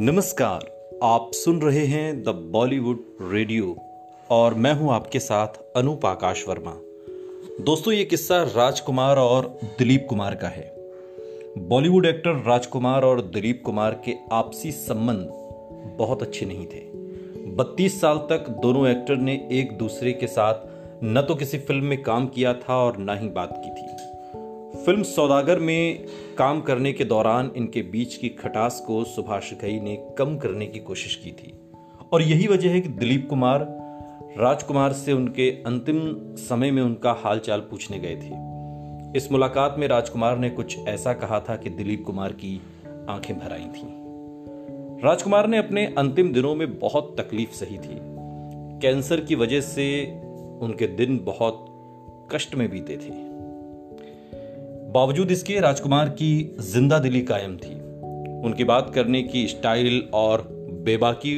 नमस्कार, आप सुन रहे हैं द बॉलीवुड रेडियो और मैं हूँ आपके साथ अनूप आकाश वर्मा। दोस्तों, ये किस्सा राजकुमार और दिलीप कुमार का है। बॉलीवुड एक्टर राजकुमार और दिलीप कुमार के आपसी संबंध बहुत अच्छे नहीं थे। बत्तीस साल तक दोनों एक्टर ने एक दूसरे के साथ न तो किसी फ़िल्म में काम किया था और ना ही बात की थी। फ़िल्म सौदागर में काम करने के दौरान इनके बीच की खटास को सुभाष घई ने कम करने की कोशिश की थी। और यही वजह है कि दिलीप कुमार, राजकुमार से उनके अंतिम समय में उनका हालचाल पूछने गए थे। इस मुलाकात में राजकुमार ने कुछ ऐसा कहा था कि दिलीप कुमार की आँखें भर आई थीं। राजकुमार ने अपने अंतिम दिनों में बहुत तकलीफ़ सही थी। कैंसर की वजह से उनके दिन बहुत कष्ट में बीते थे। बावजूद इसके, राजकुमार की ज़िंदा दिली कायम थी। उनकी बात करने की स्टाइल और बेबाकी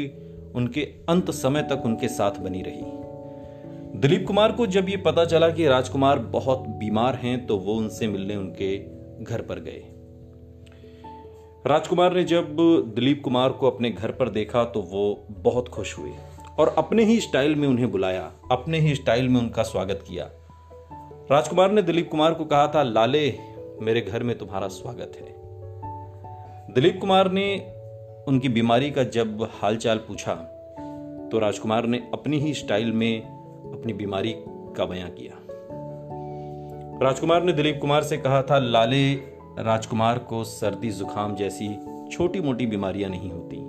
उनके अंत समय तक उनके साथ बनी रही। दिलीप कुमार को जब ये पता चला कि राजकुमार बहुत बीमार हैं तो वो उनसे मिलने उनके घर पर गए। राजकुमार ने जब दिलीप कुमार को अपने घर पर देखा तो वो बहुत खुश हुए और अपने ही स्टाइल में उन्हें बुलाया, अपने ही स्टाइल में उनका स्वागत किया। राजकुमार ने दिलीप कुमार को कहा था, लाले, मेरे घर में तुम्हारा स्वागत है. दिलीप कुमार ने उनकी बीमारी का जब हालचाल पूछा तो राजकुमार ने अपनी ही स्टाइल में अपनी बीमारी का बयां किया। राजकुमार ने दिलीप कुमार से कहा था, लाले, राजकुमार को सर्दी जुकाम जैसी छोटी मोटी बीमारियाँ नहीं होती।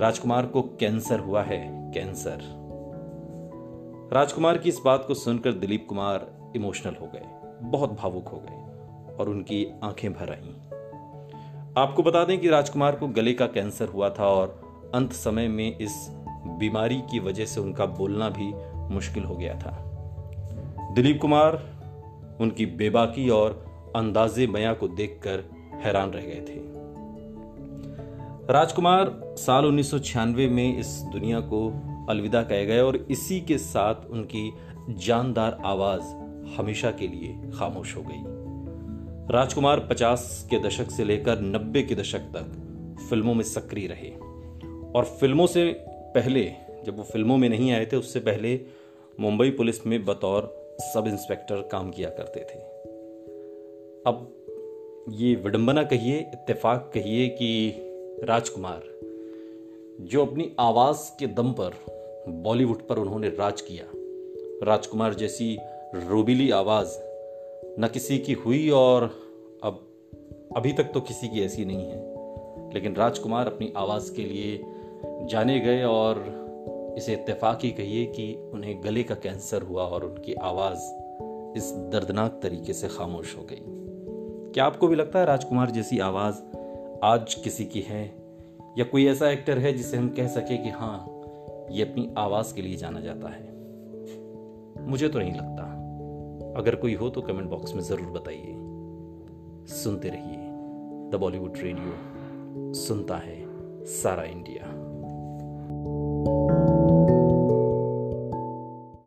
राजकुमार को कैंसर हुआ है, कैंसर. राजकुमार की इस बात को सुनकर दिलीप कुमार इमोशनल हो गए, बहुत भावुक हो गए और उनकी आँखें भर आई। आपको बता दें कि राजकुमार को गले का कैंसर हुआ था और अंत समय में इस बीमारी की वजह से उनका बोलना भी मुश्किल हो गया था। दिलीप कुमार उनकी बेबाकी और अंदाजे मया को देखकर हैरान रह गए थे। राजकुमार साल उन्नीस सौ छियानवे में इस दुनिया को अलविदा कहे गए और इसी के साथ उनकी जानदार आवाज़ हमेशा के लिए खामोश हो गई। राजकुमार 50 के दशक से लेकर 90 के दशक तक फ़िल्मों में सक्रिय रहे। और फ़िल्मों से पहले, जब वो फ़िल्मों में नहीं आए थे, उससे पहले मुंबई पुलिस में बतौर सब इंस्पेक्टर काम किया करते थे। अब ये विडंबना कहिए, इत्तेफाक कहिए कि राजकुमार, जो अपनी आवाज़ के दम पर बॉलीवुड पर उन्होंने राज किया, राजकुमार जैसी रोबीली आवाज़, न किसी की हुई और अब, अभी तक तो किसी की ऐसी नहीं है। लेकिन राजकुमार अपनी आवाज़ के लिए जाने गए और इसे इत्तेफाक ही कहिए कि उन्हें गले का कैंसर हुआ और उनकी आवाज़ इस दर्दनाक तरीके से खामोश हो गई। क्या आपको भी लगता है राजकुमार जैसी आवाज़ आज किसी की है? या कोई ऐसा एक्टर है जिसे हम कह सके कि हाँ ये अपनी आवाज़ के लिए जाना जाता है? मुझे तो नहीं लगता। अगर कोई हो तो कमेंट बॉक्स में ज़रूर बताइए। सुनते रहिए। द बॉलीवुड रेडियो सुनता है सारा इंडिया।